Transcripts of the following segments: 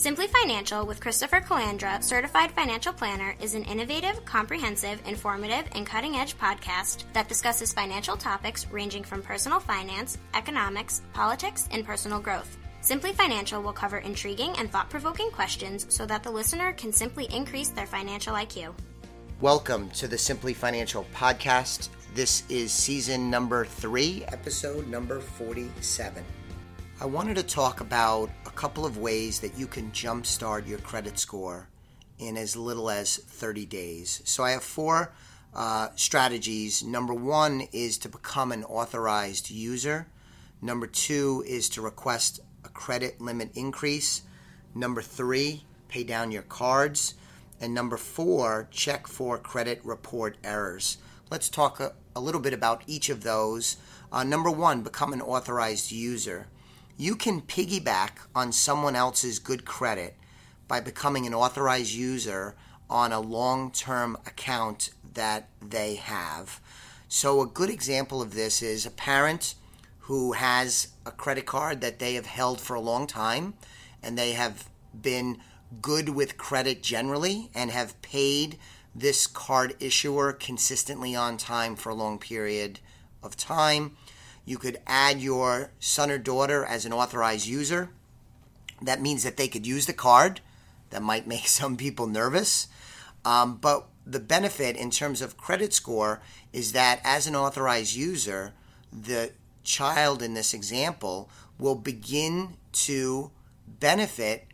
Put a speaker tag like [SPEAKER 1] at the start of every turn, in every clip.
[SPEAKER 1] Simply Financial with Christopher Calandra, certified financial planner, is an innovative, comprehensive, informative, and cutting edge podcast that discusses financial topics ranging from personal finance, economics, politics, and personal growth. Simply Financial will cover intriguing and thought provoking questions so that the listener can simply increase their financial IQ.
[SPEAKER 2] Welcome to the Simply Financial podcast. This is season number three, episode number 47. I wanted to talk about couple of ways that you can jumpstart your credit score in as little as 30 days. So I have four uh, strategies. Number one is to become an authorized user. Number two is to request a credit limit increase. Number three, pay down your cards. And number four, check for credit report errors. Let's talk a, a little bit about each of those. Uh, number one, become an authorized user you can piggyback on someone else's good credit by becoming an authorized user on a long term account that they have. So, a good example of this is a parent who has a credit card that they have held for a long time and they have been good with credit generally and have paid this card issuer consistently on time for a long period of time. You could add your son or daughter as an authorized user. That means that they could use the card. That might make some people nervous. Um, but the benefit in terms of credit score is that as an authorized user, the child in this example will begin to benefit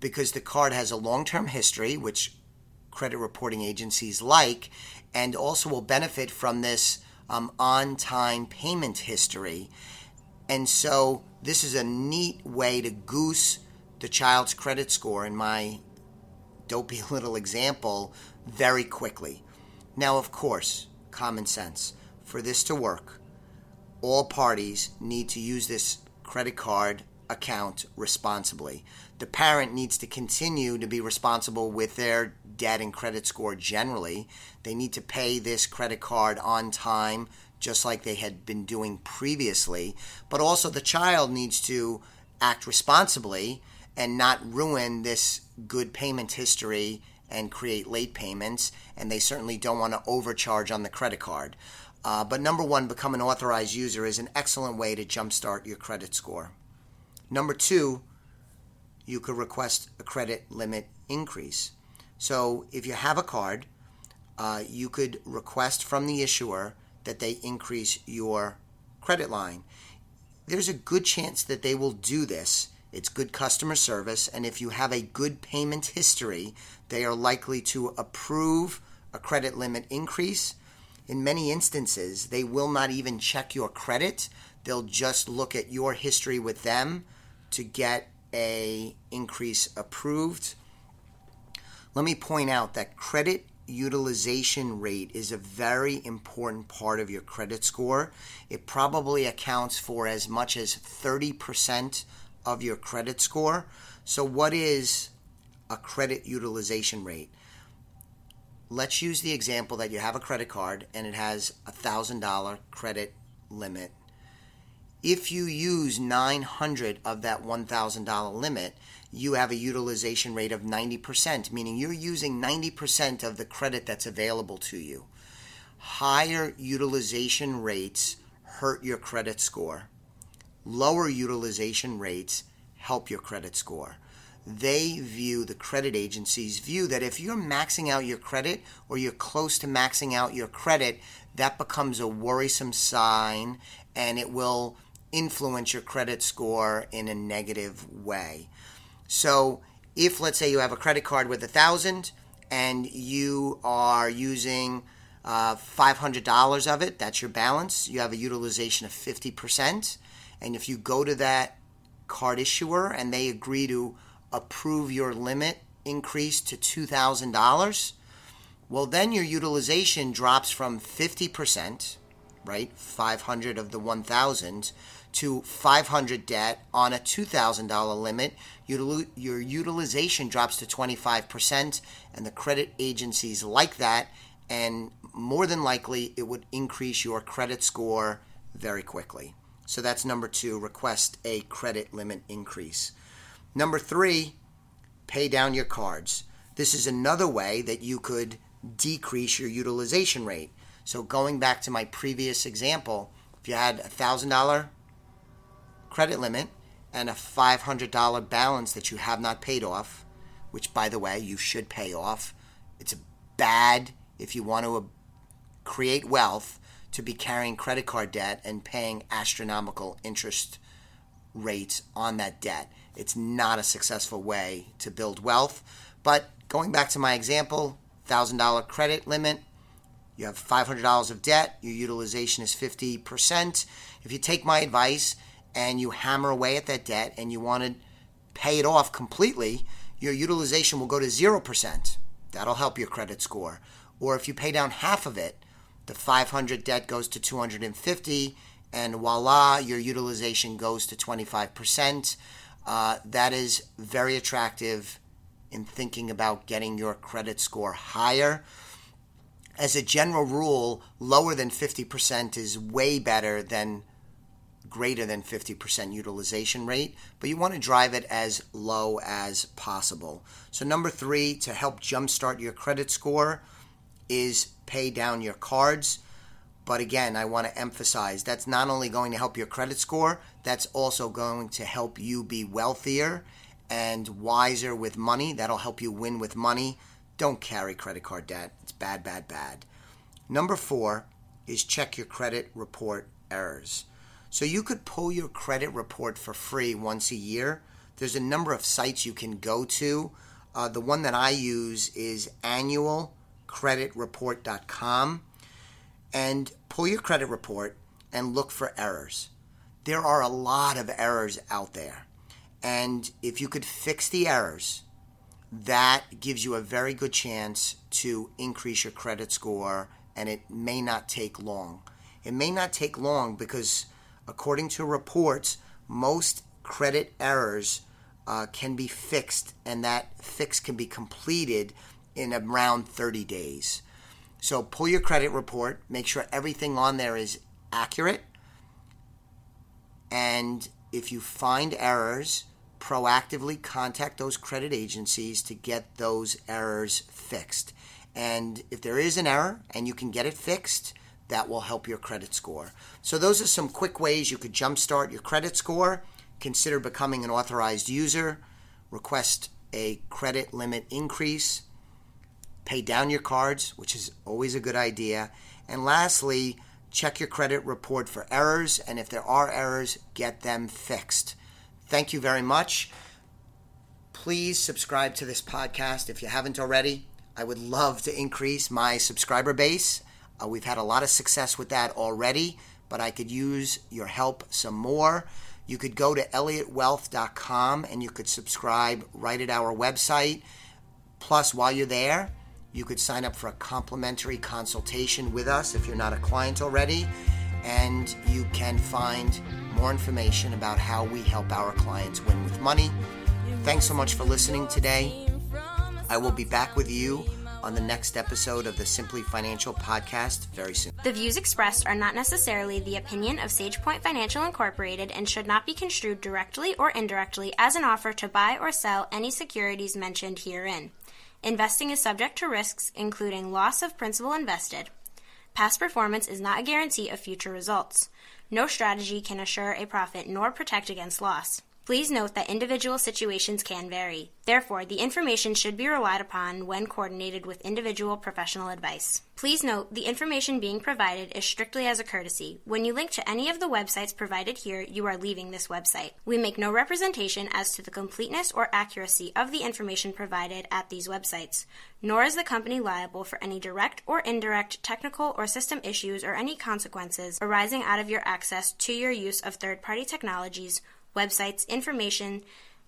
[SPEAKER 2] because the card has a long term history, which credit reporting agencies like, and also will benefit from this um, on time payment history. And so this is a neat way to goose the child's credit score in my dopey little example very quickly. Now, of course, common sense. For this to work, all parties need to use this credit card account responsibly. The parent needs to continue to be responsible with their debt and credit score generally. They need to pay this credit card on time, just like they had been doing previously. But also, the child needs to act responsibly and not ruin this good payment history and create late payments. And they certainly don't want to overcharge on the credit card. Uh, but number one, become an authorized user is an excellent way to jumpstart your credit score. Number two, you could request a credit limit increase. So if you have a card, uh, you could request from the issuer that they increase your credit line. There's a good chance that they will do this. It's good customer service, and if you have a good payment history, they are likely to approve a credit limit increase. In many instances, they will not even check your credit. They'll just look at your history with them to get a increase approved. Let me point out that credit utilization rate is a very important part of your credit score. It probably accounts for as much as 30% of your credit score. So, what is a credit utilization rate? Let's use the example that you have a credit card and it has a $1,000 credit limit if you use 900 of that $1,000 limit, you have a utilization rate of 90%, meaning you're using 90% of the credit that's available to you. Higher utilization rates hurt your credit score. Lower utilization rates help your credit score. They view, the credit agencies view that if you're maxing out your credit or you're close to maxing out your credit, that becomes a worrisome sign and it will influence your credit score in a negative way. So, if let's say you have a credit card with a thousand and you are using uh, $500 of it, that's your balance, you have a utilization of 50%. And if you go to that card issuer and they agree to approve your limit increase to $2,000, well, then your utilization drops from 50%, right? 500 of the 1,000 to 500 debt on a $2,000 limit, your, utilization drops to 25%, and the credit agencies like that, and more than likely, it would increase your credit score very quickly. So that's number two request a credit limit increase. Number three, pay down your cards. This is another way that you could decrease your utilization rate. So, going back to my previous example, if you had a $1,000 credit limit and a $500 balance that you have not paid off, which, by the way, you should pay off, it's bad if you want to uh, create wealth to be carrying credit card debt and paying astronomical interest rates on that debt. It's not a successful way to build wealth. But going back to my example, $1,000 credit limit, you have $500 of debt, your utilization is 50%. If you take my advice and you hammer away at that debt and you want to pay it off completely, your utilization will go to 0%. That'll help your credit score. Or if you pay down half of it, the 500 debt goes to 250 and voila, your utilization goes to 25%. Uh, that is very attractive in thinking about getting your credit score higher. As a general rule, lower than 50% is way better than greater than 50% utilization rate, but you want to drive it as low as possible. So, number three, to help jumpstart your credit score, is pay down your cards. But again, I want to emphasize that's not only going to help your credit score, that's also going to help you be wealthier and wiser with money. That'll help you win with money. Don't carry credit card debt. It's bad, bad, bad. Number four is check your credit report errors. So you could pull your credit report for free once a year. There's a number of sites you can go to. Uh, the one that I use is annualcreditreport.com and pull your credit report and look for errors. There are a lot of errors out there. And if you could fix the errors, that gives you a very good chance to increase your credit score, and it may not take long. It may not take long because, according to reports, most credit errors uh, can be fixed, and that fix can be completed in around 30 days. So pull your credit report, make sure everything on there is accurate, and if you find errors, proactively contact those credit agencies to get those errors fixed. And if there is an error and you can get it fixed, that will help your credit score. So, those are some quick ways you could jumpstart your credit score. Consider becoming an authorized user, request a credit limit increase, pay down your cards, which is always a good idea. And lastly, check your credit report for errors, and if there are errors, get them fixed. Thank you very much. Please subscribe to this podcast if you haven't already. I would love to increase my subscriber base. Uh, we've had a lot of success with that already, but I could use your help some more. You could go to elliottwealth.com and you could subscribe right at our website. Plus, while you're there, you could sign up for a complimentary consultation with us if you're not a client already, and you can find more information about how we help our clients win with money. Thanks so much for listening today. I will be back with you on the next episode of the Simply Financial podcast very soon.
[SPEAKER 1] The views expressed are not necessarily the opinion of SagePoint Financial Incorporated and should not be construed directly or indirectly as an offer to buy or sell any securities mentioned herein. Investing is subject to risks, including loss of principal invested. Past performance is not a guarantee of future results. No strategy can assure a profit nor protect against loss. Please note that individual situations can vary. Therefore, the information should be relied upon when coordinated with individual professional advice. Please note the information being provided is strictly as a courtesy. When you link to any of the websites provided here, you are leaving this website. We make no representation as to the completeness or accuracy of the information provided at these websites, nor is the company liable for any direct or indirect technical or system issues or any consequences arising out of your access to your use of third party technologies websites, information,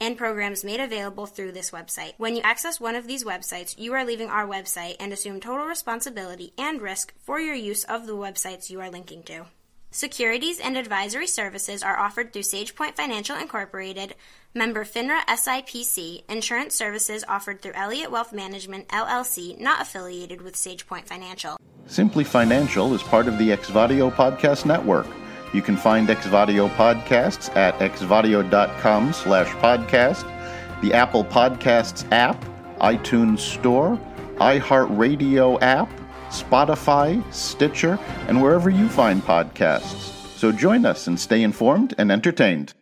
[SPEAKER 1] and programs made available through this website. When you access one of these websites, you are leaving our website and assume total responsibility and risk for your use of the websites you are linking to. Securities and advisory services are offered through SagePoint Financial Incorporated, member FINRA SIPC. Insurance services offered through Elliott Wealth Management LLC, not affiliated with SagePoint Financial.
[SPEAKER 3] Simply Financial is part of the Exvadio Podcast Network. You can find Exvadio podcasts at exvadio.com slash podcast the Apple Podcasts app, iTunes Store, iHeartRadio app, Spotify, Stitcher, and wherever you find podcasts. So join us and stay informed and entertained.